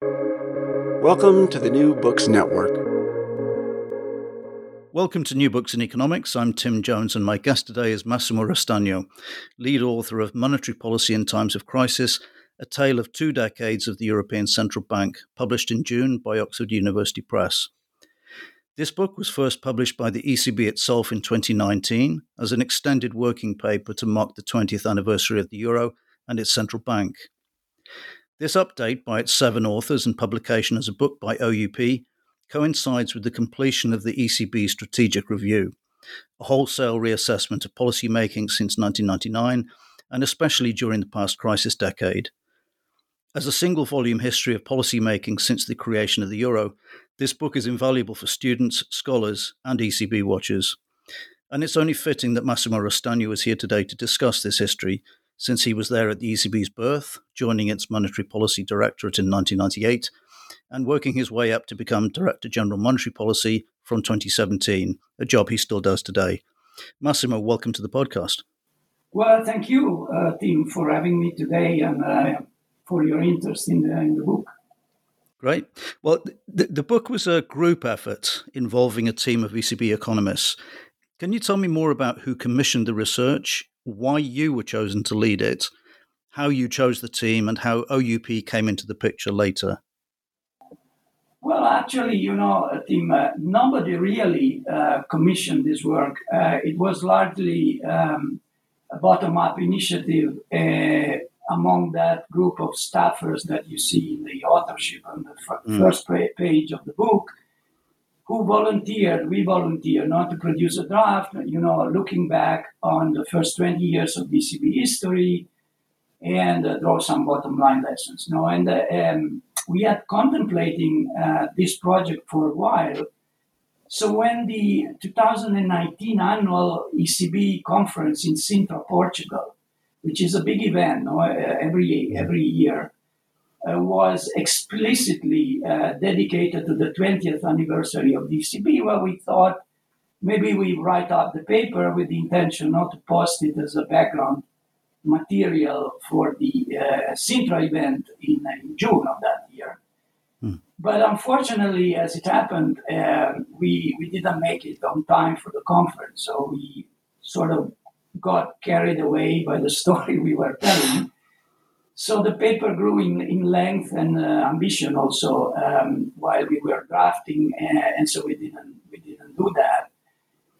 Welcome to the New Books Network. Welcome to New Books in Economics. I'm Tim Jones, and my guest today is Massimo Rostagno, lead author of Monetary Policy in Times of Crisis, a tale of two decades of the European Central Bank, published in June by Oxford University Press. This book was first published by the ECB itself in 2019 as an extended working paper to mark the 20th anniversary of the euro and its central bank. This update by its seven authors and publication as a book by OUP coincides with the completion of the ECB strategic review, a wholesale reassessment of policymaking since 1999 and especially during the past crisis decade. As a single volume history of policymaking since the creation of the euro, this book is invaluable for students, scholars, and ECB watchers. And it's only fitting that Massimo Rostagno is here today to discuss this history, since he was there at the ECB's birth, joining its Monetary Policy Directorate in 1998, and working his way up to become Director General Monetary Policy from 2017, a job he still does today. Massimo, welcome to the podcast. Well, thank you, uh, Tim, for having me today and uh, for your interest in the, in the book. Great. Well, the, the book was a group effort involving a team of ECB economists. Can you tell me more about who commissioned the research, why you were chosen to lead it, how you chose the team, and how OUP came into the picture later? Well, actually, you know, Tim, uh, nobody really uh, commissioned this work. Uh, it was largely um, a bottom up initiative uh, among that group of staffers that you see in the authorship on the f- mm. first page of the book, who volunteered, we volunteered not to produce a draft, you know, looking back on the first 20 years of ECB history and uh, draw some bottom line lessons. You know, and uh, um, we had contemplating uh, this project for a while. So when the 2019 annual ECB conference in Sintra, Portugal, which is a big event no, every every year, uh, was explicitly uh, dedicated to the 20th anniversary of the ECB. Well, we thought maybe we write up the paper with the intention not to post it as a background material for the uh, Sintra event in, in, June of that year. Hmm. But unfortunately, as it happened, uh, we, we didn't make it on time for the conference. So we sort of got carried away by the story we were telling. So the paper grew in, in length and uh, ambition also um, while we were drafting, and, and, so we didn't we didn't do that.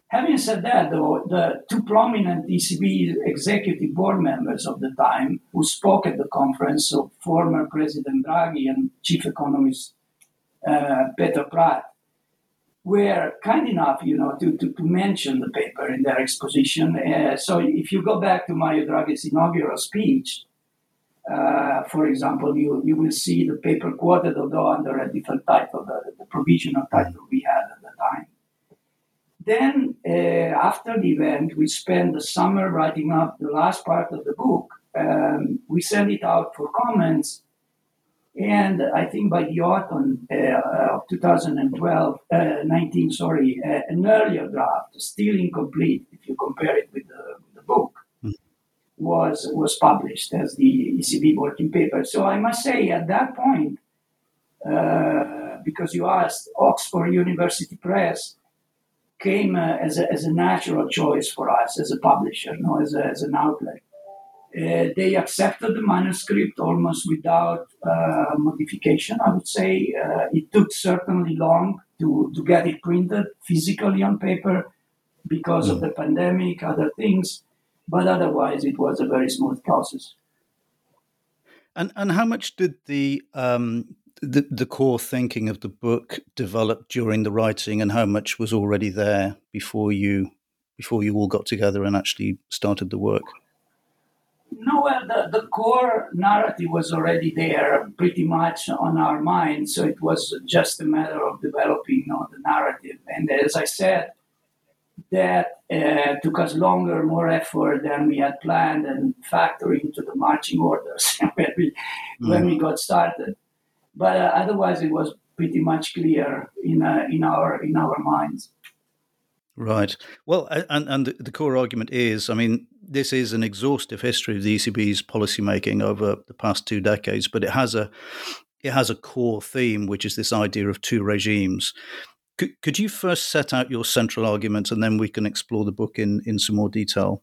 Having said that, though, the two prominent ECB executive board members of the time who spoke at the conference, so former President Draghi and Chief Economist uh, Peter Praet, were kind enough, you know, to, to, to mention the paper in their exposition. Uh, so if you go back to Mario Draghi's inaugural speech, uh, for example, you, you will see the paper quoted, although under a different title, the, the provisional title we had at the time. Then, uh, after the event, we spent the summer writing up the last part of the book. Um, we sent it out for comments, and I think by the autumn uh, of 2012, uh, 19, sorry, uh, an earlier draft, still incomplete if you compare it with the, with the book, was was published as the ECB working paper. So I must say, at that point, uh, because you asked, Oxford University Press came uh, as, a, as a natural choice for us as a publisher, you know, as, a, as an outlet. Uh, they accepted the manuscript almost without uh, modification, I would say. Uh, it took certainly long to, to get it printed physically on paper because mm. of the pandemic, other things but otherwise it was a very smooth process. And and how much did the um, the, the core thinking of the book develop during the writing, and how much was already there before you before you all got together and actually started the work? No, well, the, the core narrative was already there pretty much on our minds. So it was just a matter of developing you know, the narrative. And as I said, that uh, took us longer, more effort than we had planned and factoring into the marching orders when, we, mm. when we got started. But uh, otherwise, it was pretty much clear in, uh, in, our, in our minds. Right. Well, and, and the core argument is I mean, this is an exhaustive history of the ECB's policymaking over the past two decades, but it has a it has a core theme, which is this idea of two regimes. Could, could you first set out your central argument, and then we can explore the book in, in some more detail?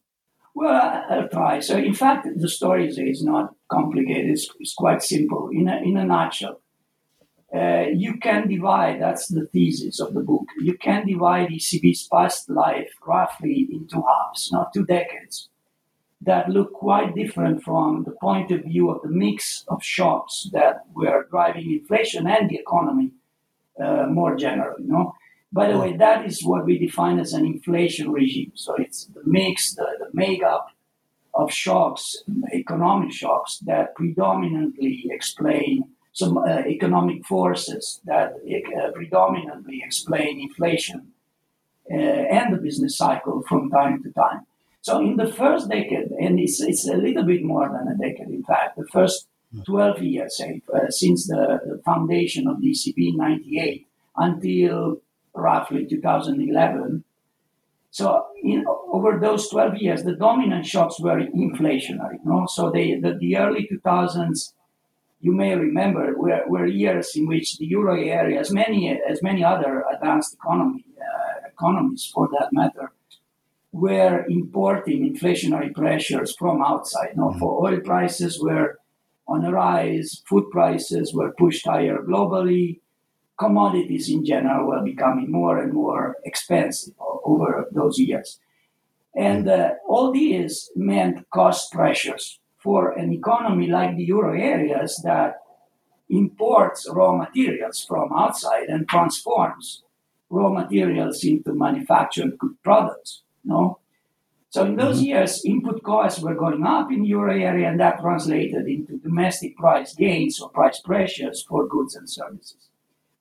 Well, I'll try. So, in fact, the story is not complicated. It's, it's quite simple. In a, in a nutshell, uh, you can divide, that's the thesis of the book, you can divide ECB's past life roughly into halves, not two decades that look quite different from the point of view of the mix of shocks that were driving inflation and the economy uh, more generally. Know? By the way, that is what we define as an inflation regime. So it's the mix, the, the makeup of shocks, economic shocks that predominantly explain some uh, economic forces that uh, predominantly explain inflation uh, and the business cycle from time to time. So in the first decade, and it's, it's a little bit more than a decade, in fact, the first 12 years, say, uh, since the, foundation of the ECB in 98 until roughly 2011. So in, over those 12 years, the dominant shocks were inflationary. No? So they, the, the early 2000s, you may remember, were, were years in which the euro area, as many as many other advanced economy, uh, economies for that matter, were importing inflationary pressures from outside. Now, mm-hmm. for oil prices were on a rise, food prices were pushed higher globally, commodities in general were becoming more and more expensive over those years. And uh, all these meant cost pressures for an economy like the euro areas that imports raw materials from outside and transforms raw materials into manufactured good products. No. So in those mm-hmm. years, input costs were going up in euro area, and that translated into domestic price gains or price pressures for goods and services.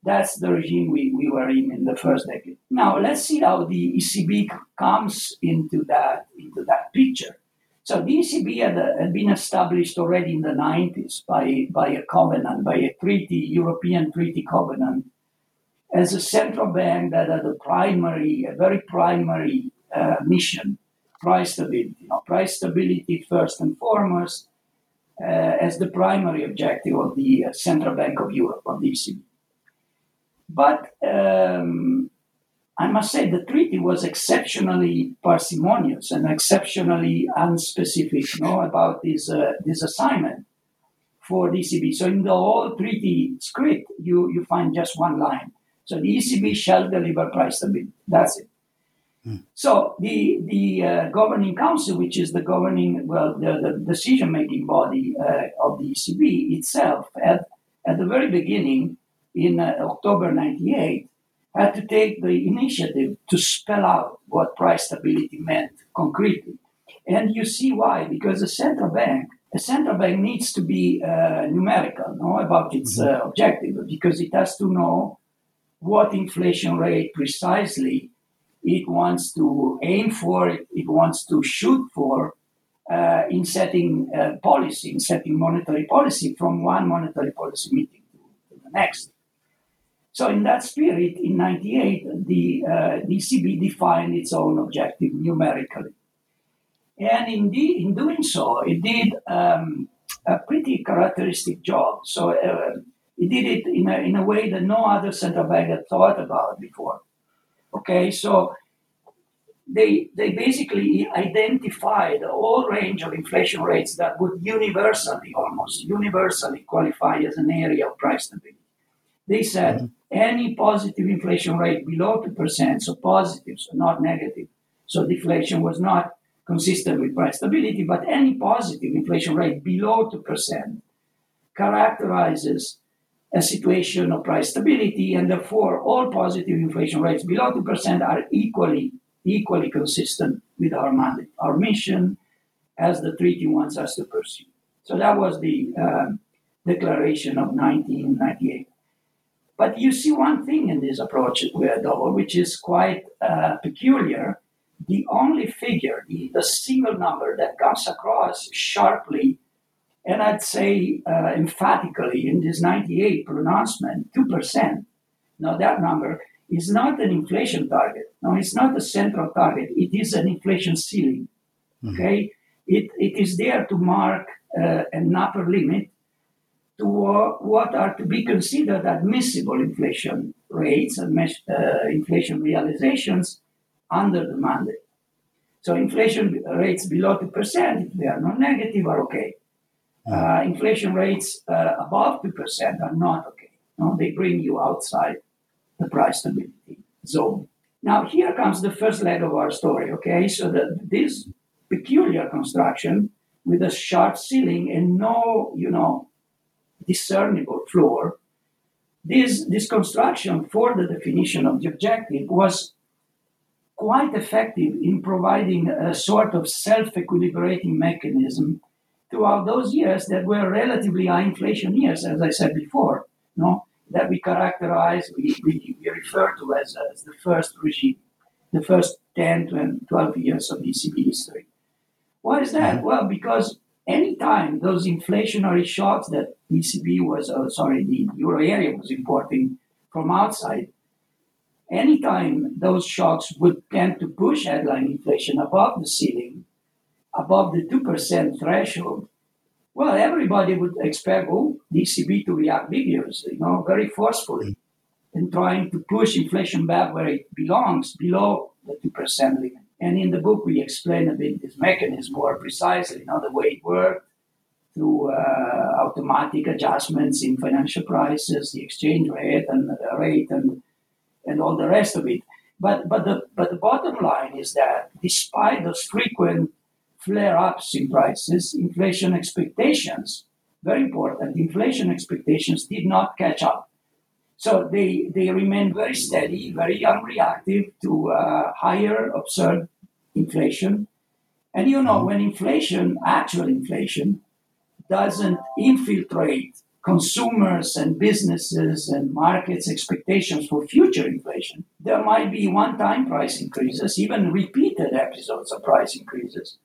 That's the regime we, we were in in the first decade. Now let's see how the ECB comes into that into that picture. So the ECB had, had been established already in the 90s by, by a covenant, by a treaty, European treaty covenant, as a central bank that had a primary, a very primary uh, mission, price stability. You know, price stability first and foremost uh, as the primary objective of the uh, Central Bank of Europe, of the ECB. But um, I must say the treaty was exceptionally parsimonious and exceptionally unspecific you know, about this, uh, this assignment for the ECB. So in the whole treaty script, you, you find just one line. So the ECB shall deliver price stability. That's it. So the the uh, governing council, which is the governing well the, the decision making body uh, of the ECB itself, at at the very beginning in uh, October '98, had to take the initiative to spell out what price stability meant concretely, and you see why because the central bank. The central bank needs to be uh, numerical no, about its mm-hmm. Uh, objective because it has to know what inflation rate precisely it wants to aim for, it, wants to shoot for uh, in setting uh, policy, in setting monetary policy from one monetary policy meeting to, to the next. So, in that spirit, in 98, the, uh, ECB defined its own objective numerically. And in doing so, it did um, a pretty characteristic job. So, uh, it did it in a, in a way that no other central bank had thought about before. Okay, so they they basically identified a whole range of inflation rates that would universally, almost universally, qualify as an area of price stability. They said mm-hmm. any positive inflation rate below two percent, so positive, so not negative, so deflation was not consistent with price stability, but any positive inflation rate below two percent characterizes a situation of price stability, and therefore all positive inflation rates below 2% are equally, equally consistent with our mandate, our mission, as the treaty wants us to pursue. So that was the uh, declaration of 1998. But you see one thing in this approach, though, which is quite uh, peculiar. The only figure, the, the, single number that comes across sharply, and I'd say uh, emphatically in this 98 pronouncement, 2%. Now, that number is not an inflation target. No, it's not a central target. It is an inflation ceiling. Mm-hmm. Okay? It, it is there to mark uh, an upper limit to what are to be considered admissible inflation rates and uh, inflation realizations under the mandate. So inflation rates below 2%, if they are non-negative, are okay. Uh, inflation rates uh, above 2% are not okay. No, they bring you outside the price stability zone. Now, here comes the first leg of our story, okay? So that this peculiar construction with a sharp ceiling and no, you know, discernible floor, this, this construction for the definition of the objective was quite effective in providing a sort of self-equilibrating mechanism throughout those years that were relatively high inflation years, as I said before, no? that we characterize, we, we, we refer to as, as the first regime, the first 10 to 12 years of ECB history. Why is that? Mm-hmm. Well, because anytime those inflationary shocks that ECB was, uh, sorry, the euro area was importing from outside, anytime those shocks would tend to push headline inflation above the ceiling, above the 2% threshold, well, everybody would expect oh, the ECB to react vigorously, you know, very forcefully in trying to push inflation back where it belongs, below the 2% limit. And in the book, we explain a bit this mechanism more precisely, you know, the way it worked through uh, automatic adjustments in financial prices, the exchange rate and the rate and, and all the rest of it. But, but, the, but the bottom line is that despite those frequent flare ups in prices, inflation expectations, very important, inflation expectations did not catch up. So they, they remain very steady, very unreactive to uh, higher observed inflation. And you know, mm-hmm. when inflation, actual inflation, doesn't infiltrate consumers and businesses and markets' expectations for future inflation, there might be one time price increases, even repeated episodes of price increases.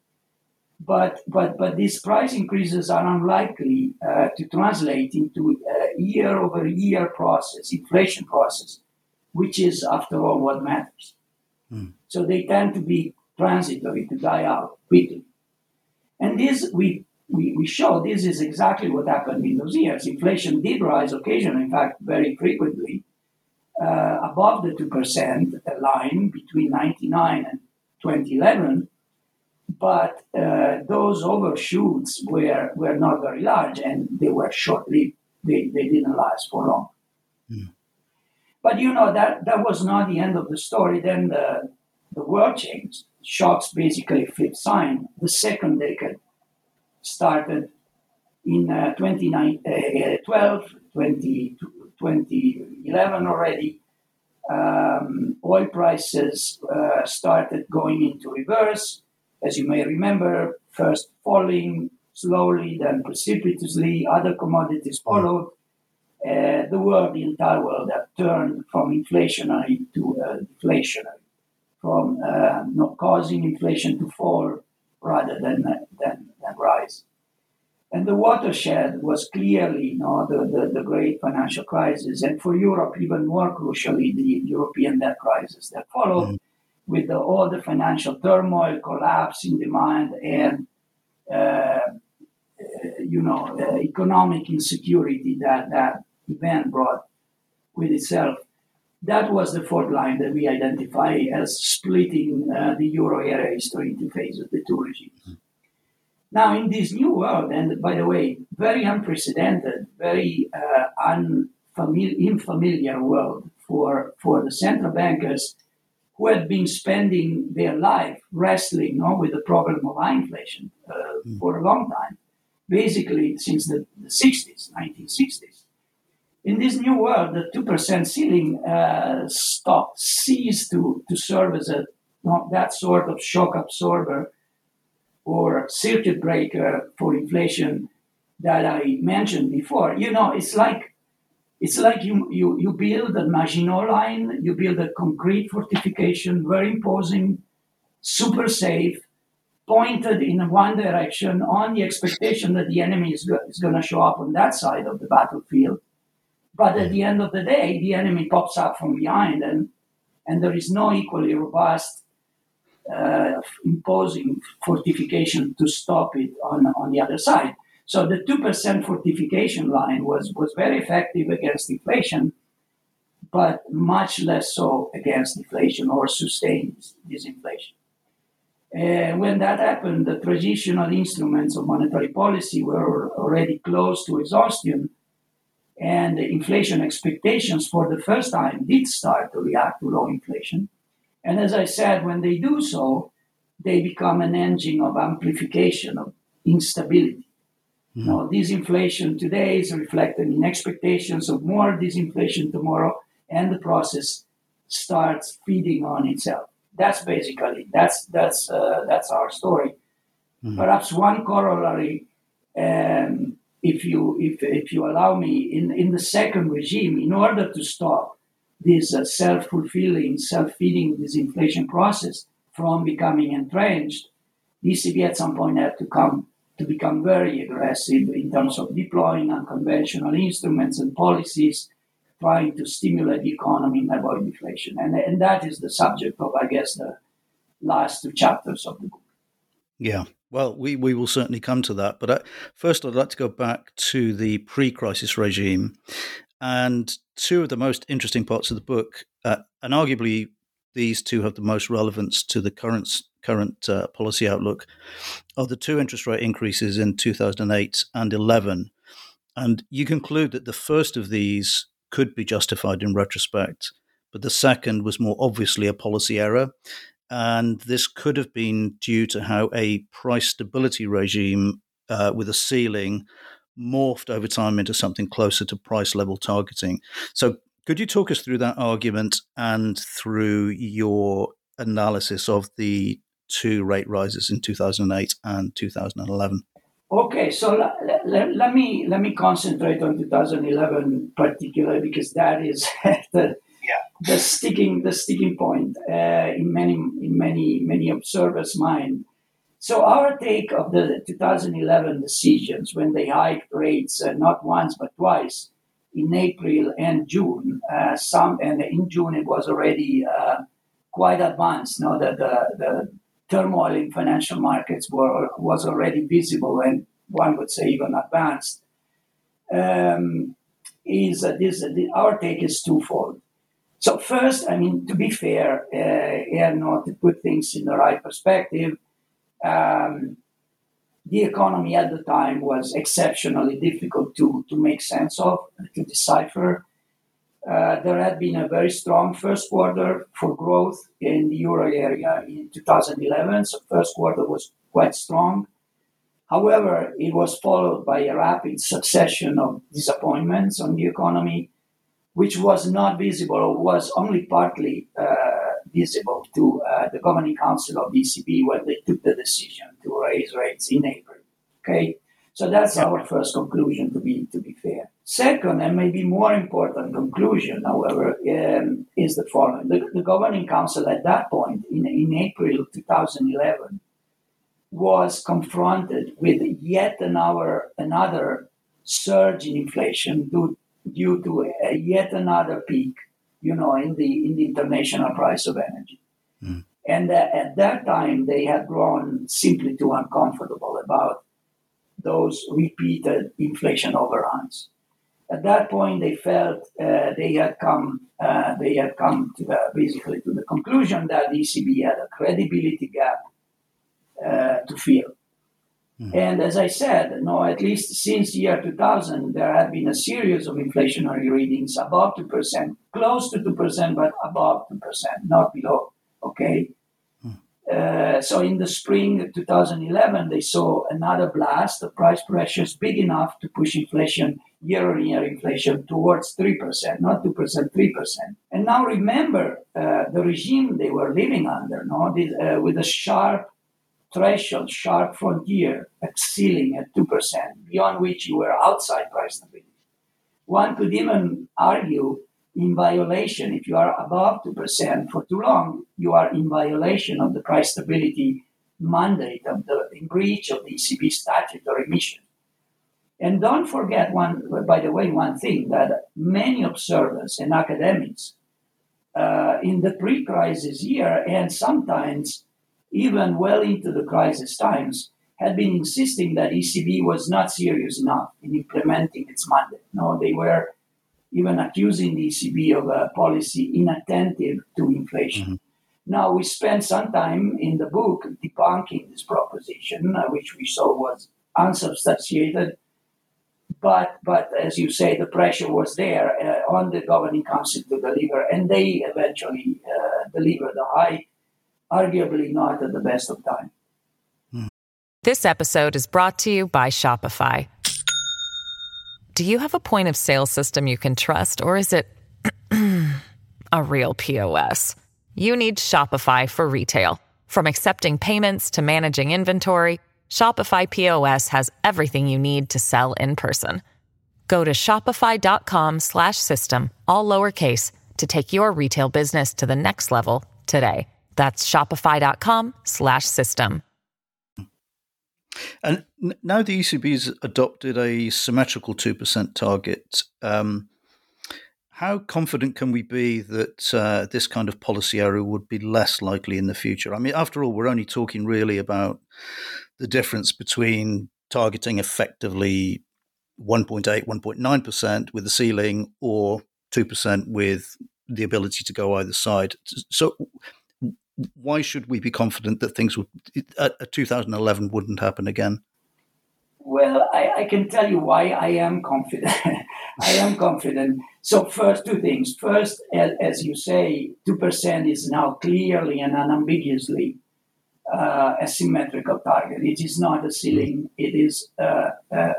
But, but, but these price increases are unlikely uh, to translate into a year over year process, inflation process, which is, after all, what matters. Mm. So they tend to be transitory, to die out quickly. And this, we, we, we show this is exactly what happened in those years. Inflation did rise occasionally, in fact, very frequently, uh, above the 2% line between 99 and 2011. But uh, those overshoots were, were not very large and they were short lived. They, they didn't last for long. Mm. But you know, that, that was not the end of the story. Then the, the world changed. Shocks basically flipped sign. The second decade started in uh, 2012, uh, 20, 2011 already. Um, oil prices uh, started going into reverse. As you may remember, first falling slowly, then precipitously, other commodities followed. Uh, the world, the entire world, have turned from inflationary to uh, deflationary from uh, not causing inflation to fall rather than, than, than rise. And the watershed was clearly you know, the, the, the, great financial crisis, and for Europe, even more crucially, the European debt crisis that followed mm-hmm. With the, all the financial turmoil, collapse in demand, and uh, you know, uh, economic insecurity that that event brought with itself that was the fourth line that we identify as splitting uh, the euro area history into phases, of the two regimes. Mm-hmm. Now, in this new world, and by the way, very unprecedented, very uh, unfamiliar, unfamiliar world for, for the central bankers who had been spending their life wrestling you know, with the problem of high inflation uh, mm. for a long time, basically since the, the 60s, 1960s in this new world, the 2% ceiling uh, stopped, ceased to, to serve as a, that sort of shock absorber or circuit breaker for inflation that I mentioned before. You know, it's like it's like you, you, you build a Maginot line, you build a concrete fortification, very imposing, super safe, pointed in one direction on the expectation that the enemy is, is going to show up on that side of the battlefield. But at the end of the day, the enemy pops up from behind, and, and there is no equally robust, uh, imposing fortification to stop it on, on the other side. So the 2% fortification line was, was very effective against inflation, but much less so against inflation or sustained disinflation. Uh, when that happened, the traditional instruments of monetary policy were already close to exhaustion, and the inflation expectations for the first time did start to react to low inflation. And as I said, when they do so, they become an engine of amplification of instability. Mm-hmm. Now, disinflation today is reflected in expectations of more disinflation tomorrow, and the process starts feeding on itself. That's basically that's that's uh, that's our story. Mm-hmm. Perhaps one corollary, um, if you if if you allow me, in in the second regime, in order to stop this uh, self-fulfilling, self-feeding disinflation process from becoming entrenched, ECB at some point had to come to become very aggressive in terms of deploying unconventional instruments and policies, trying to stimulate the economy and avoid deflation. And, and that is the subject of, I guess, the last two chapters of the book. Yeah. Well, we, we will certainly come to that. But uh, first, I'd like to go back to the pre crisis regime. And two of the most interesting parts of the book, uh, and arguably these two have the most relevance to the current current uh, policy outlook of the two interest rate increases in 2008 and 11. And you conclude that the first of these could be justified in retrospect, but the second was more obviously a policy error. And this could have been due to how a price stability regime uh, with a ceiling morphed over time into something closer to price level targeting. So, could you talk us through that argument and through your analysis of the two rate rises in 2008 and 2011. Okay, so let, let, let me let me concentrate on 2011 particularly because that is the yeah. the sticking the sticking point uh, in many in many many observers' mind. So our take of the 2011 decisions when they hiked rates uh, not once but twice in April and June. Uh, some and in June it was already uh, quite advanced. No, the, the, the turmoil in financial markets were, was already visible and one would say even advanced, um, is that this, our take is twofold. So first, I mean, to be fair, uh, and not to put things in the right perspective, um, the economy at the time was exceptionally difficult to, to make sense of, to decipher. Uh, there had been a very strong first quarter for growth in the euro area in 2011. So first quarter was quite strong. However, it was followed by a rapid succession of disappointments on the economy, which was not visible or was only partly uh, visible to uh, the governing council of the ECB when they took the decision to raise rates in April. Okay, so that's our first conclusion. To be to be fair. Second, and maybe more important conclusion, however, um, is the following. The, the, Governing Council at that point, in, in April 2011, was confronted with yet another, another surge in inflation due, due to a, yet another peak, you know, in the, in the international price of energy. Mm. And uh, at that time, they had grown simply too uncomfortable about those repeated inflation overruns. At that point, they felt uh, they had come uh, they had come to the, basically to the conclusion that the ECB had a credibility gap uh, to fill. Mm-hmm. And as I said, no, at least since year 2000, there have been a series of inflationary readings above 2%, close to 2%, but above 2%, not below. Okay. Uh, so in the spring 2011, they saw another blast of price pressures big enough to push inflation, year-on-year inflation, towards 3%, not 2%, 3%. And now remember uh, the regime they were living under, no? uh, with a sharp threshold, sharp frontier, ceiling at 2%, beyond which you were outside price stability. One could even argue in violation, if you are above 2% for too long, you are in violation of the price stability mandate of the in breach of the ECB statutory mission. And don't forget one, by the way, one thing that many observers and academics uh, in the pre-crisis year and sometimes even well into the crisis times had been insisting that ECB was not serious enough in implementing its mandate. No, they were even accusing the ECB of a policy inattentive to inflation. Mm-hmm. Now, we spent some time in the book debunking this proposition, uh, which we saw was unsubstantiated. But, but as you say, the pressure was there uh, on the governing council to deliver, and they eventually uh, delivered the high, arguably not at the best of time. This episode is brought to you by Shopify. Do you have a point of sale system you can trust, or is it a real POS? You need Shopify for retail. From accepting payments to managing inventory, Shopify POS has everything you need to sell in person. Go to shopify.com/system all lowercase to take your retail business to the next level today. That's shopify.com/system. And now the ECB has adopted a symmetrical 2% target. Um, how confident can we be that uh, this kind of policy error would be less likely in the future? I mean, after all, we're only talking really about the difference between targeting effectively 1.8, 1.9% with the ceiling or 2% with the ability to go either side. So, why should we be confident that things would at, 2011 wouldn't happen again? Well, I, I, can tell you why I am confident. I am confident. So, first, two things. First, as you say, 2% is now clearly and unambiguously uh, a symmetrical target. It is not a ceiling, it is a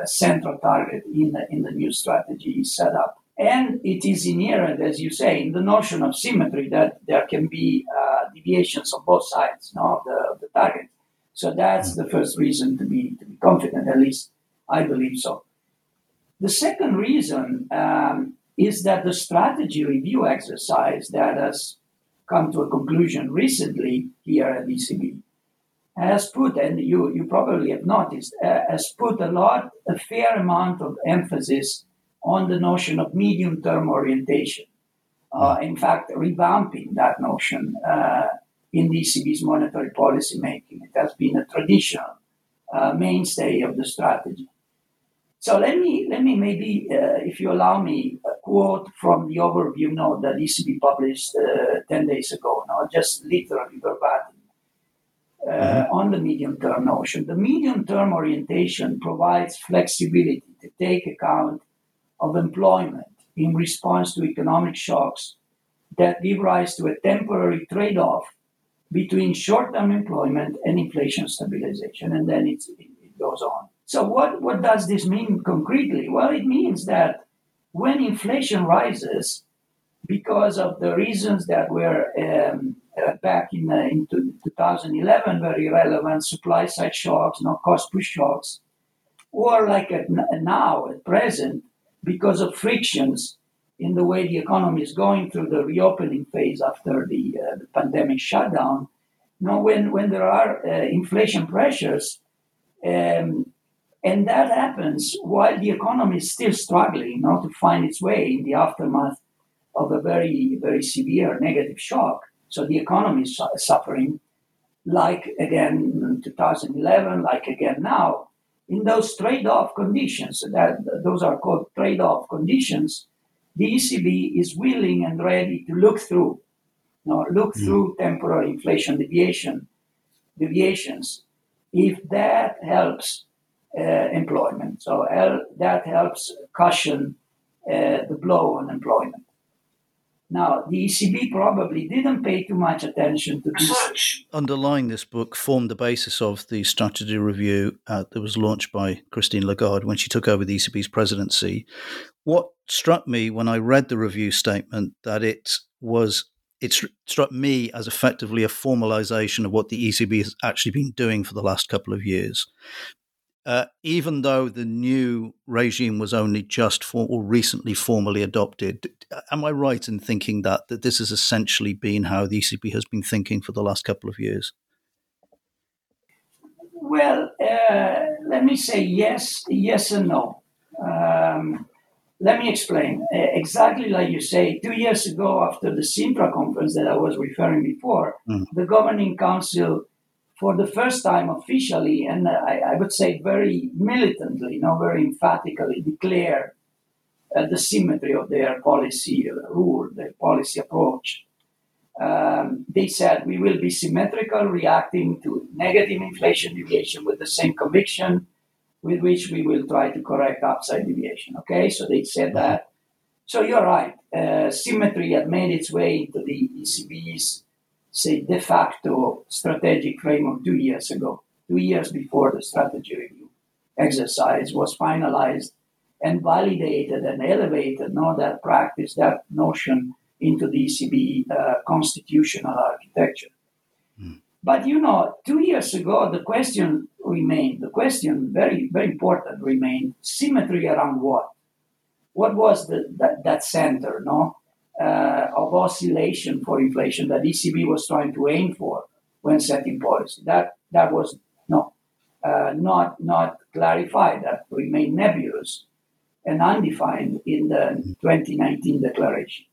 central target in the, in the new strategy set up. And it is inherent, as you say, in the notion of symmetry that there can be uh, deviations on both sides no, of, the, of the target. So that's the first reason to be, to be confident, at least I believe so. The second reason um, is that the strategy review exercise that has come to a conclusion recently here at ECB has put, and you, you probably have noticed, uh, has put a lot, a fair amount of emphasis on the notion of medium term orientation. Uh, in fact, revamping that notion uh, in the ECB's monetary policy making. It has been a traditional uh, mainstay of the strategy. So let me let me maybe, uh, if you allow me, a quote from the overview note that ECB published uh, ten days ago. Now, just literally verbatim. Uh, mm-hmm. On the medium term notion, the medium term orientation provides flexibility to take account of employment in response to economic shocks that give rise to a temporary trade off between short term employment and inflation stabilization. And then it, it goes on. So, what, what does this mean concretely? Well, it means that when inflation rises, because of the reasons that were um, uh, back in, uh, in 2011 very relevant supply side shocks, no cost push shocks, or like at, now at present, because of frictions in the way the economy is going through the reopening phase after the, uh, the pandemic shutdown. Now, when, when there are uh, inflation pressures, um, and that happens while the economy is still struggling you know, to find its way in the aftermath of a very, very severe negative shock. So the economy is suffering, like again in 2011, like again now in those trade-off conditions, that those are called trade-off conditions, the ECB is willing and ready to look through, you know, look mm. through temporary inflation deviation, deviations, if that helps employment. So that helps cushion uh, the blow on employment. Now, the ECB probably didn't pay too much attention to this. Underlying this book formed the basis of the strategy review uh, that was launched by Christine Lagarde when she took over the ECB's presidency. What struck me when I read the review statement that it was it struck me as effectively a formalization of what the ECB has actually been doing for the last couple of years. Uh, even though the new regime was only just for, or recently formally adopted, am I right in thinking that that this has essentially been how the ECB has been thinking for the last couple of years? Well, uh, let me say yes, yes and no. Um, let me explain. Exactly like you say, two years ago, after the Sintra conference that I was referring before, mm. the governing council, for the first time officially, and I, I would say very militantly, not very emphatically, declared uh, the symmetry of their policy rule, their policy approach. Um, they said we will be symmetrical, reacting to negative inflation deviation with the same conviction with which we will try to correct upside deviation. Okay, so they said that. So you're right. Uh, symmetry had made its way into the ECB's, say, de facto strategic framework two years ago, two years before the strategy review exercise was finalized and validated and elevated no, that practice, that notion into the ECB uh, constitutional architecture. Mm. But you know, two years ago, the question remained, the question, very, very important, remained symmetry around what? What was the, that, that center, no? Uh, of oscillation for inflation that ECB was trying to aim for when setting policy. That that was no, uh, not not clarified. That remained nebulous and undefined in the 2019 declaration.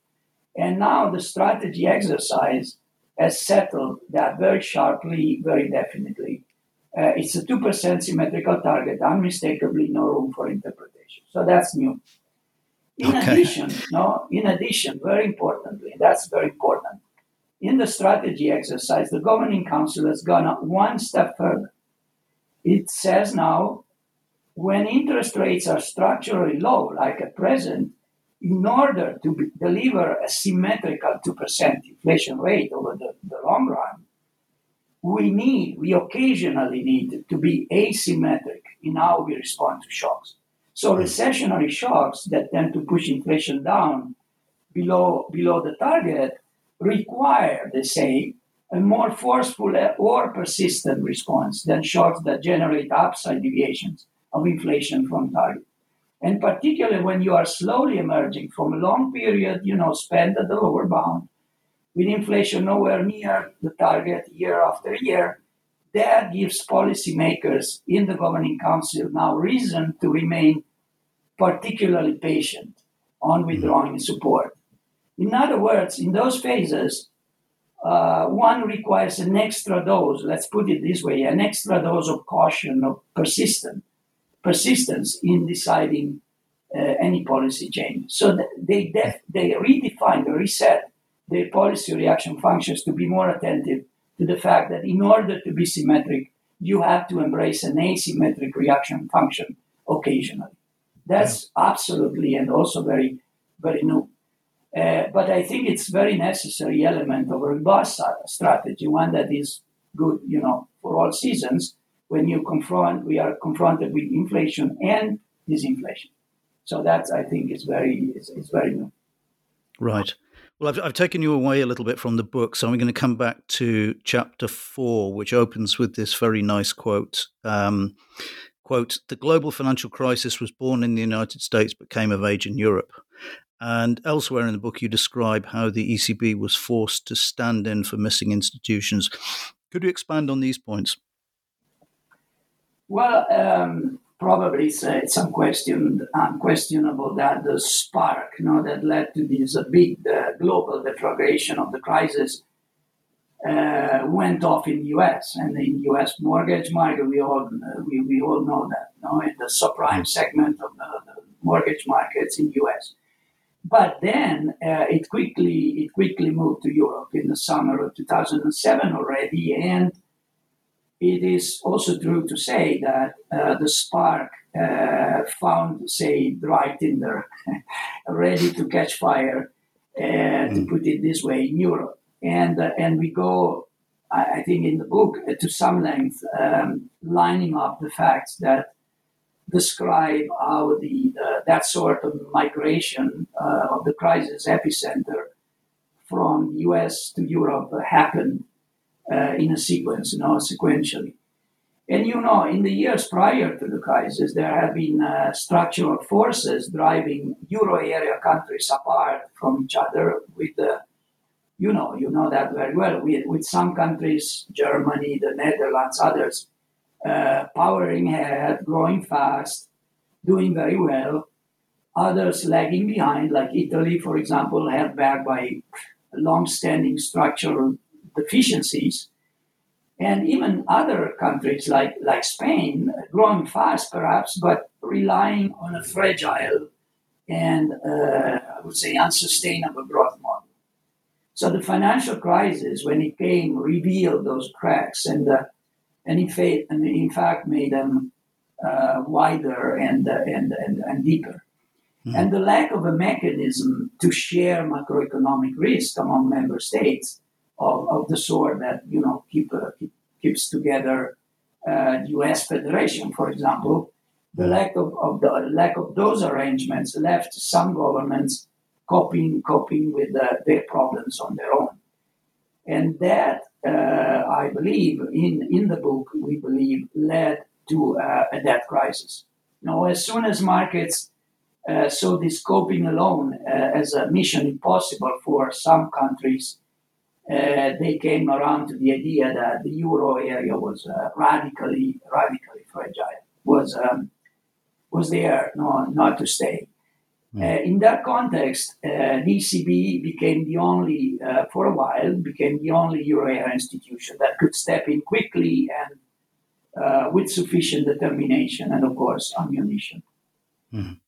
And now the strategy exercise has settled that very sharply, very definitely. Uh, it's a 2% symmetrical target, unmistakably no room for interpretation. So that's new. In okay. addition, no, in addition, very importantly, that's very important. In the strategy exercise, the governing council has gone one step further. It says now, when interest rates are structurally low, like at present, in order to be, deliver a symmetrical 2% inflation rate over the, the long run, we need, we occasionally need to be asymmetric in how we respond to shocks. So recessionary shocks that tend to push inflation down below, below the target require, they say, a more forceful or persistent response than shocks that generate upside deviations of inflation from target. And particularly when you are slowly emerging from a long period, you know, spent at the lower bound, with inflation nowhere near the target year after year, that gives policymakers in the governing council now reason to remain particularly patient on withdrawing support. In other words, in those phases, uh, one requires an extra dose, let's put it this way, an extra dose of caution, of persistence persistence in deciding uh, any policy change. So they def- they redefine, they reset their policy reaction functions to be more attentive to the fact that in order to be symmetric, you have to embrace an asymmetric reaction function occasionally. That's yeah. absolutely and also very, very new. Uh, but I think it's very necessary element of a robust strategy, one that is good, you know, for all seasons, when you confront, we are confronted with inflation and disinflation. So that's, I think, is very, is, is very new. Right. Well, I've, I've taken you away a little bit from the book, so I'm going to come back to chapter four, which opens with this very nice quote. Um, quote, the global financial crisis was born in the United States but came of age in Europe. And elsewhere in the book, you describe how the ECB was forced to stand in for missing institutions. Could you expand on these points? Well, um, probably it's, uh, it's unquestioned, unquestionable that the spark you know, that led to this uh, big uh, global deflagration of the crisis uh, went off in the U.S. and in U.S. mortgage market. We all uh, we, we all know that, you know, in the subprime segment of the, the mortgage markets in U.S. But then uh, it quickly it quickly moved to Europe in the summer of 2007 already, and it is also true to say that uh, the spark uh, found, say, dry tinder, ready to catch fire, uh, mm. to put it this way, in Europe. And, uh, and we go, I, I, think, in the book uh, to some length, um, lining up the facts that describe how the, that sort of migration uh, of the crisis epicenter from US to Europe happened uh, in a sequence, you know, sequentially. And you know, in the years prior to the crisis, there have been uh, structural forces driving euro area countries apart from each other. With the, you know, you know that very well. With, with some countries, Germany, the Netherlands, others, uh, powering ahead, growing fast, doing very well. Others lagging behind, like Italy, for example, held back by long-standing structural deficiencies and even other countries like, like Spain, growing fast perhaps, but relying on a fragile and uh, I would say unsustainable growth model. So the financial crisis, when it came, revealed those cracks and uh, and in fact, and in fact made them uh, wider and, uh, and, and and deeper. Mm-hmm. And the lack of a mechanism to share macroeconomic risk among member states of, of the sort that you know keep, uh, keep keeps together uh, U.S. Federation, for example. The lack of, of the lack of those arrangements left some governments coping coping with uh, their problems on their own, and that uh, I believe in in the book we believe led to uh, a debt crisis. Now, as soon as markets uh, saw this coping alone uh, as a mission impossible for some countries uh, they came around to the idea that the euro area was radically, radically fragile, was um, was there no, not to stay. Mm. Uh, in that context, uh, the ECB became the only, uh, for a while, became the only euro area institution that could step in quickly and uh, with sufficient determination and, of course, ammunition. Mm.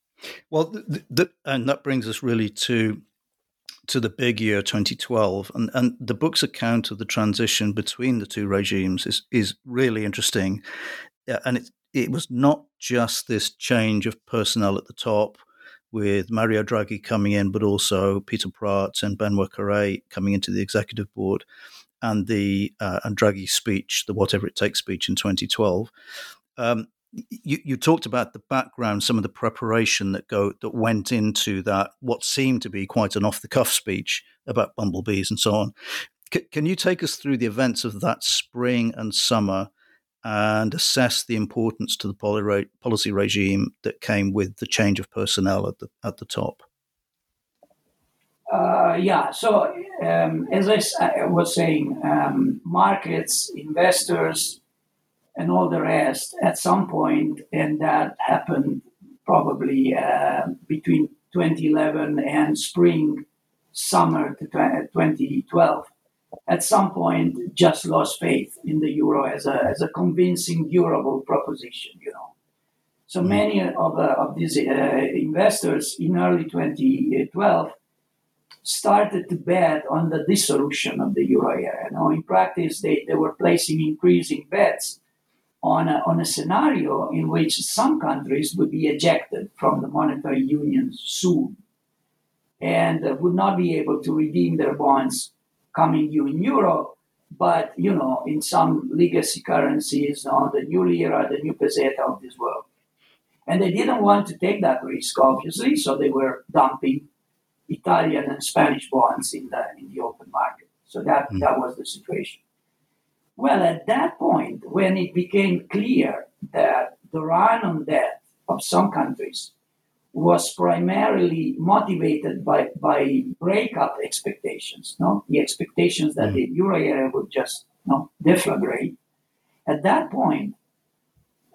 Well, th- th- and that brings us really to to the big year 2012, and, and the book's account of the transition between the two regimes is is really interesting, and it it was not just this change of personnel at the top with Mario Draghi coming in, but also Peter Praet and Benoit Cœuré coming into the executive board, and the uh, and Draghi's speech, the whatever it takes speech in 2012. Um, you, you talked about the background, some of the preparation that go that went into that what seemed to be quite an off the cuff speech about bumblebees and so on. C- can you take us through the events of that spring and summer and assess the importance to the policy regime that came with the change of personnel at the at the top? Uh, yeah. So um, as I, I, was saying, um, markets, investors, and all the rest at some point, and that happened probably uh, between 2011 and spring, summer to 2012. At some point, just lost faith in the euro as a, as a convincing, durable proposition, you know. So mm. many of, uh, of these uh, investors in early 2012 started to bet on the dissolution of the euro area. Now, in practice, they, they were placing increasing bets on a, on a scenario in which some countries would be ejected from the monetary union soon and would not be able to redeem their bonds coming due in euro, but you know, in some legacy currencies, on the new lira, the new peseta of this world. And they didn't want to take that risk, obviously, so they were dumping Italian and Spanish bonds in the in the open market. So that, mm. that was the situation. Well, at that point, when it became clear that the run on debt of some countries was primarily motivated by, by breakup expectations, no? the expectations that mm. the euro area would just no, deflagrate. At that point,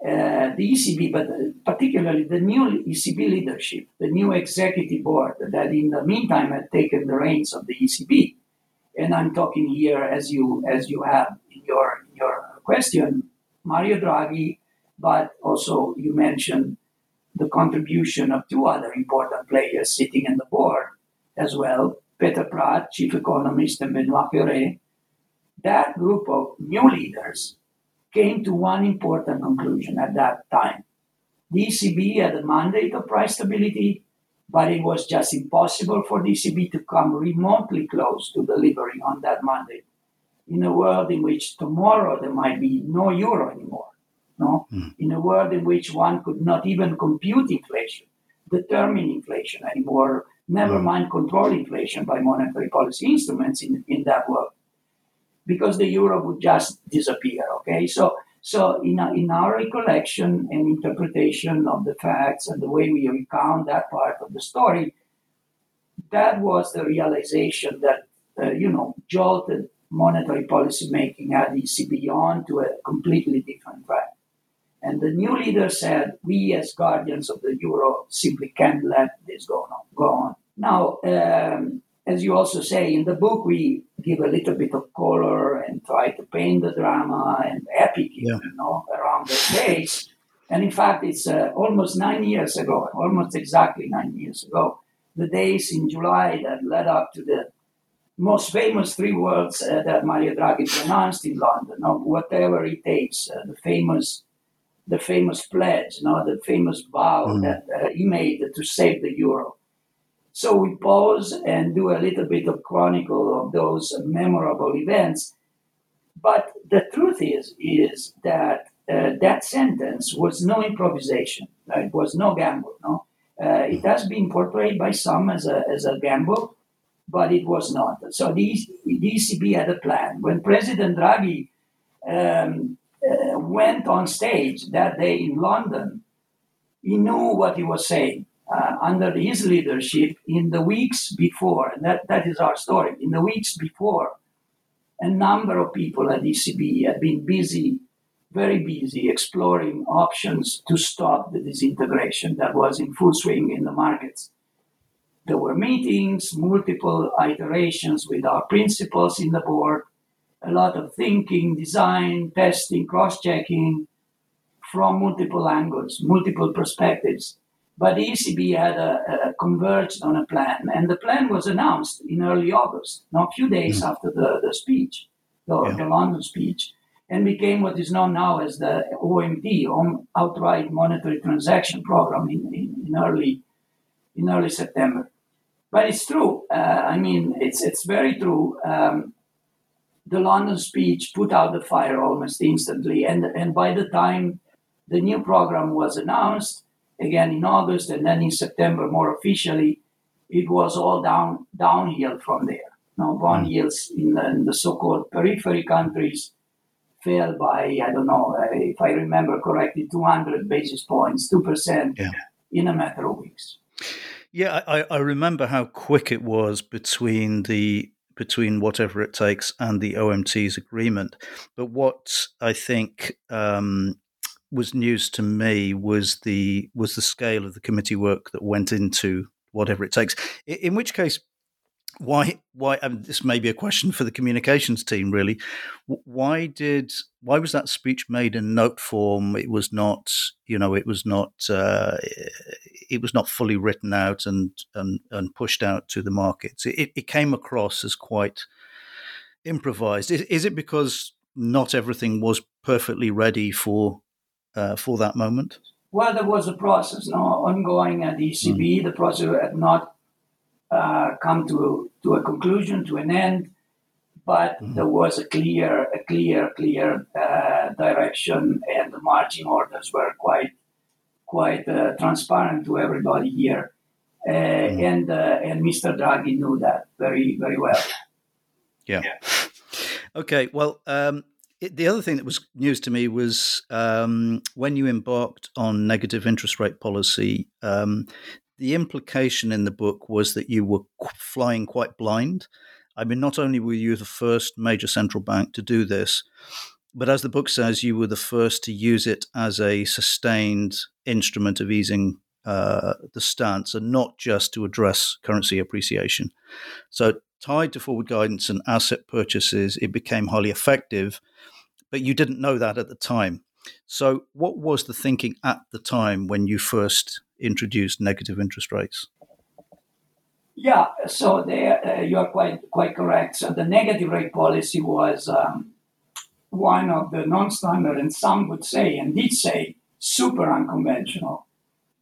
uh, the ECB, but particularly the new ECB leadership, the new executive board that in the meantime had taken the reins of the ECB, and I'm talking here as you as you have in your your question, Mario Draghi, but also you mentioned the contribution of two other important players sitting in the board as well, Peter Praet, chief economist, and Benoit Cœuré. That group of new leaders came to one important conclusion at that time. The ECB had a mandate of price stability but it was just impossible for the ECB to come remotely close to delivering on that mandate in a world in which tomorrow there might be no euro anymore. No, mm. in a world in which one could not even compute inflation, determine inflation anymore, Never mind control inflation by monetary policy instruments in, in that world, because the euro would just disappear. Okay, so so in, in our recollection and interpretation of the facts and the way we recount that part of the story, that was the realization that uh, you know jolted monetary policy making at ECB on to a completely different track. And the new leader said, we as guardians of the euro simply can't let this go on. Go on. Now, um, as you also say in the book, we give a little bit of color and try to paint the drama and epic, yeah. you know, around the days. And in fact, it's uh, almost nine years ago, almost exactly nine years ago, the days in July that led up to the most famous three words uh, that Mario Draghi pronounced in London, of whatever it takes, uh, the famous the famous pledge, you know, the famous vow mm. that uh, he made to save the euro. So we pause and do a little bit of chronicle of those memorable events. But the truth is, is that uh, that sentence was no improvisation. Uh, it was no gamble. No, uh, it has been portrayed by some as a as a gamble, but it was not. So the, the ECB had a plan. When President Draghi um, went on stage that day in London, he knew what he was saying. Uh, under his leadership, in the weeks before, and that, that is our story, in the weeks before, a number of people at ECB had been busy, very busy, exploring options to stop the disintegration that was in full swing in the markets. There were meetings, multiple iterations with our principals in the board, a lot of thinking, design, testing, cross checking from multiple angles, multiple perspectives. But ECB had a, a converged on a plan, and the plan was announced in early August, not a few days mm. after the, the speech, the, yeah. the London speech, and became what is known now as the OMT, Outright Monetary Transaction Program, in, in, in early in early September. But it's true. Uh, I mean, it's it's very true. Um, the London speech put out the fire almost instantly, and and by the time the new program was announced, again in August and then in September more officially, it was all down downhill from there. Now bond yields in the, in the so-called periphery countries fell by I don't know uh, if I remember correctly, 200 basis points, two percent yeah. in a matter of weeks. Yeah, I, I remember how quick it was between the between whatever it takes and the OMT's agreement. But what I think um, was news to me was the was the scale of the committee work that went into whatever it takes. In, in which case, why why um, this may be a question for the communications team really. Why did why was that speech made in note form? It was not you know it was not uh, it was not fully written out and and, and pushed out to the markets. It, it came across as quite improvised. Is, is it because not everything was perfectly ready for uh, for that moment? Well there was a process no ongoing at ECB mm. the process had not uh, come to, to a conclusion, to an end, but mm-hmm. there was a clear, a clear, clear uh, direction, and the marching orders were quite, quite uh, transparent to everybody here. Uh, mm-hmm. And uh, and Mr. Draghi knew that very, very well. Yeah. yeah. Okay. Well, um, it, the other thing that was news to me was um, when you embarked on negative interest rate policy, um, the implication in the book was that you were flying quite blind. I mean, not only were you the first major central bank to do this, but as the book says, you were the first to use it as a sustained instrument of easing uh, the stance and not just to address currency appreciation. So, tied to forward guidance and asset purchases, it became highly effective, but you didn't know that at the time. So, what was the thinking at the time when you first introduced negative interest rates? Yeah, so there uh, you are quite quite correct. So the negative rate policy was um, one of the non-standard, and some would say, and did say, super unconventional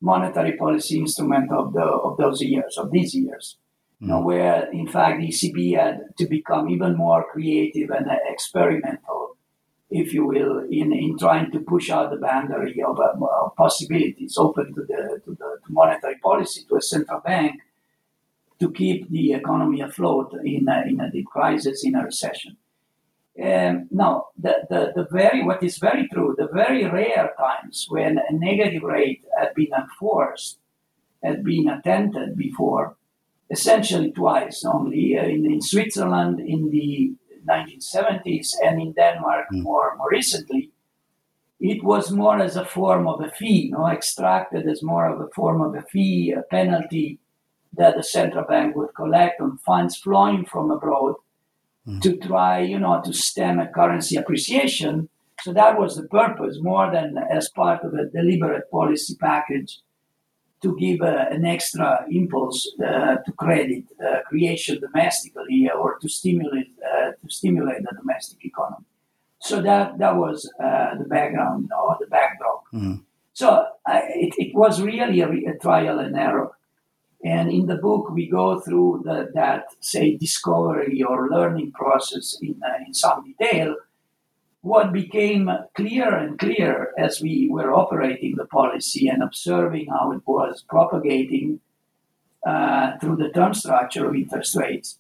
monetary policy instrument of the of those years of these years. Mm. You know, where in fact the ECB had to become even more creative and experimental if you will, in, in trying to push out the boundary of uh, possibilities open to the, to the to monetary policy to a central bank to keep the economy afloat in a, in a deep crisis, in a recession. Um, now, the, the, the very what is very true, the very rare times when a negative rate had been enforced, had been attempted before, essentially twice only uh, in, in Switzerland in the 1970s and in Denmark mm. more more recently. It was more as a form of a fee, you know, extracted as more of a form of a fee, a penalty that the central bank would collect on funds flowing from abroad mm. to try, you know, to stem a currency appreciation. So that was the purpose, more than as part of a deliberate policy package to give uh, an extra impulse uh, to credit uh, creation domestically or to stimulate uh, to stimulate the domestic economy. So that that was uh, the background or the backdrop. Mm. So it, it was really a, a trial and error. And in the book, we go through the, that, say, discovery or learning process in, uh, in some detail. What became clearer and clearer as we were operating the policy and observing how it was propagating uh, through the term structure of interest rates,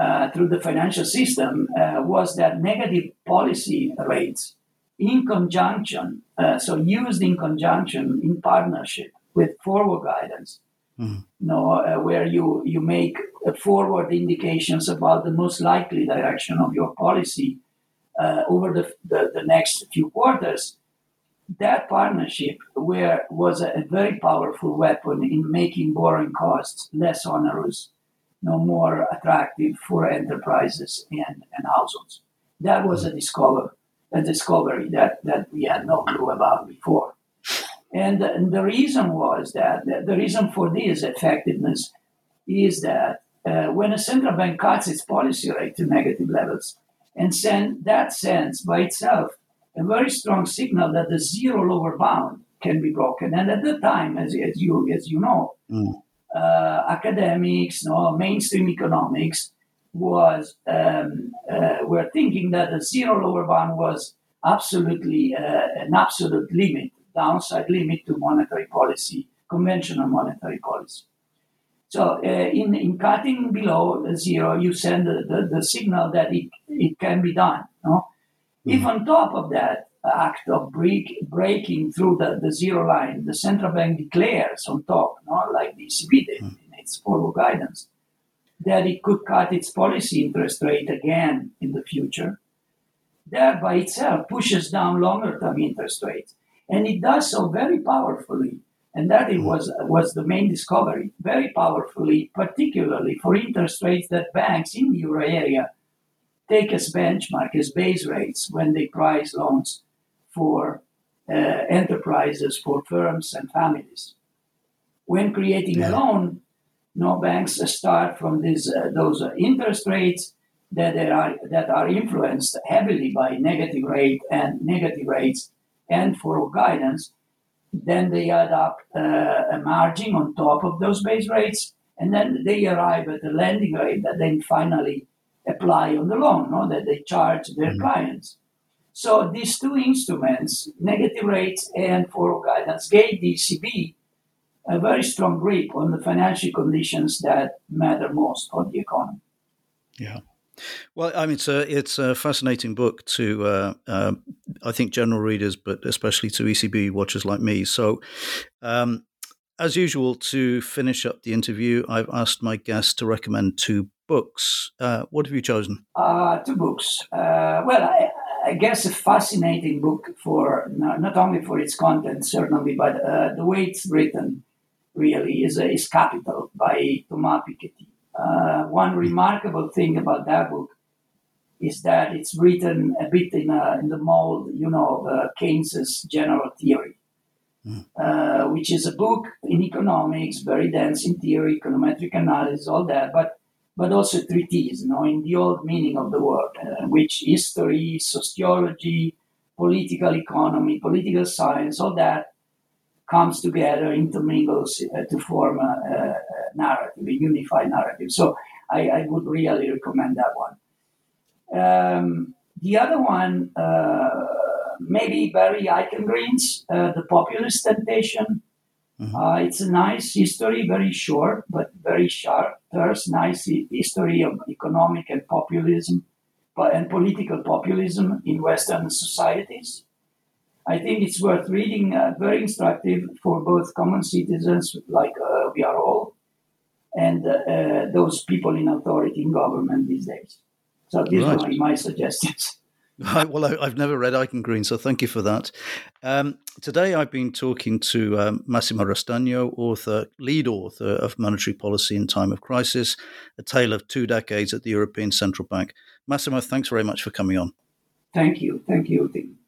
uh, through the financial system, uh, was that negative policy rates in conjunction, uh, so used in conjunction, in partnership with forward guidance, Mm. No, uh, where you you make forward indications about the most likely direction of your policy uh, over the, the, the next few quarters. That partnership where was a, a, very powerful weapon in making borrowing costs less onerous, no more attractive for enterprises and, and households. That was a discover a discovery that, that we had no clue about before. And, and the reason was that the reason for this effectiveness is that uh, when a central bank cuts its policy rate to negative levels, and send that sends by itself a very strong signal that the zero lower bound can be broken. And at the time, as, as you as you know, mm. uh, academics, no, mainstream economics was um, uh, were thinking that the zero lower bound was absolutely uh, an absolute limit downside limit to monetary policy, conventional monetary policy. So uh, in, in cutting below zero, you send the, the, the, signal that it, it can be done. No? Mm-hmm. If on top of that act of break, breaking through the, the zero line, the central bank declares on top, no? like the ECB did mm-hmm. in its forward guidance, that it could cut its policy interest rate again in the future, that by itself pushes down longer term interest rates. And it does so very powerfully. And that it was, was the main discovery, very powerfully, particularly for interest rates that banks in the euro area take as benchmark, as base rates when they price loans for uh, enterprises, for firms and families. When creating yeah. a loan, no banks start from these uh, those uh, interest rates that are that are influenced heavily by negative rate and negative rates and forward guidance. Then they add up uh, a margin on top of those base rates, and then they arrive at the lending rate that then finally apply on the loan, no? that they charge their mm-hmm. clients. So these two instruments, negative rates and forward guidance, gave the ECB a very strong grip on the financial conditions that matter most for the economy. Yeah. Well, I mean, it's a it's a fascinating book to uh, uh, I think general readers, but especially to ECB watchers like me. So, um, as usual, to finish up the interview, I've asked my guests to recommend two books. Uh, what have you chosen? Uh, two books. Uh, well, I, I, guess a fascinating book for not only for its content, certainly, but uh, the way it's written. Really, is is Capital by Thomas Piketty uh, one remarkable thing about that book is that it's written a bit in, a, in the mold, you know, of uh, Keynes's general theory, mm. uh, which is a book in economics, very dense in theory, econometric analysis, all that, but but also treatise, you know, in the old meaning of the word, uh, which history, sociology, political economy, political science, all that comes together, intermingles uh, to form a, a, narrative, a unified narrative. So I, I would really recommend that one. Um, the other one, uh, maybe Barry Eichengreen's uh, The Populist Temptation. Mm-hmm. Uh, it's a nice history, very short but very sharp. There's nice history of economic and populism and political populism in Western societies. I think it's worth reading, uh, very instructive for both common citizens, like uh, we are all, and uh, uh those people in authority in government these days. So these right. would be my suggestions. well, I, have never read Eichengreen, so thank you for that. Um, today, I've been talking to um, Massimo Rostagno, author, lead author of Monetary Policy in Time of Crisis, a tale of two decades at the European Central Bank. Massimo, thanks very much for coming on. Thank you. Thank you, Tim.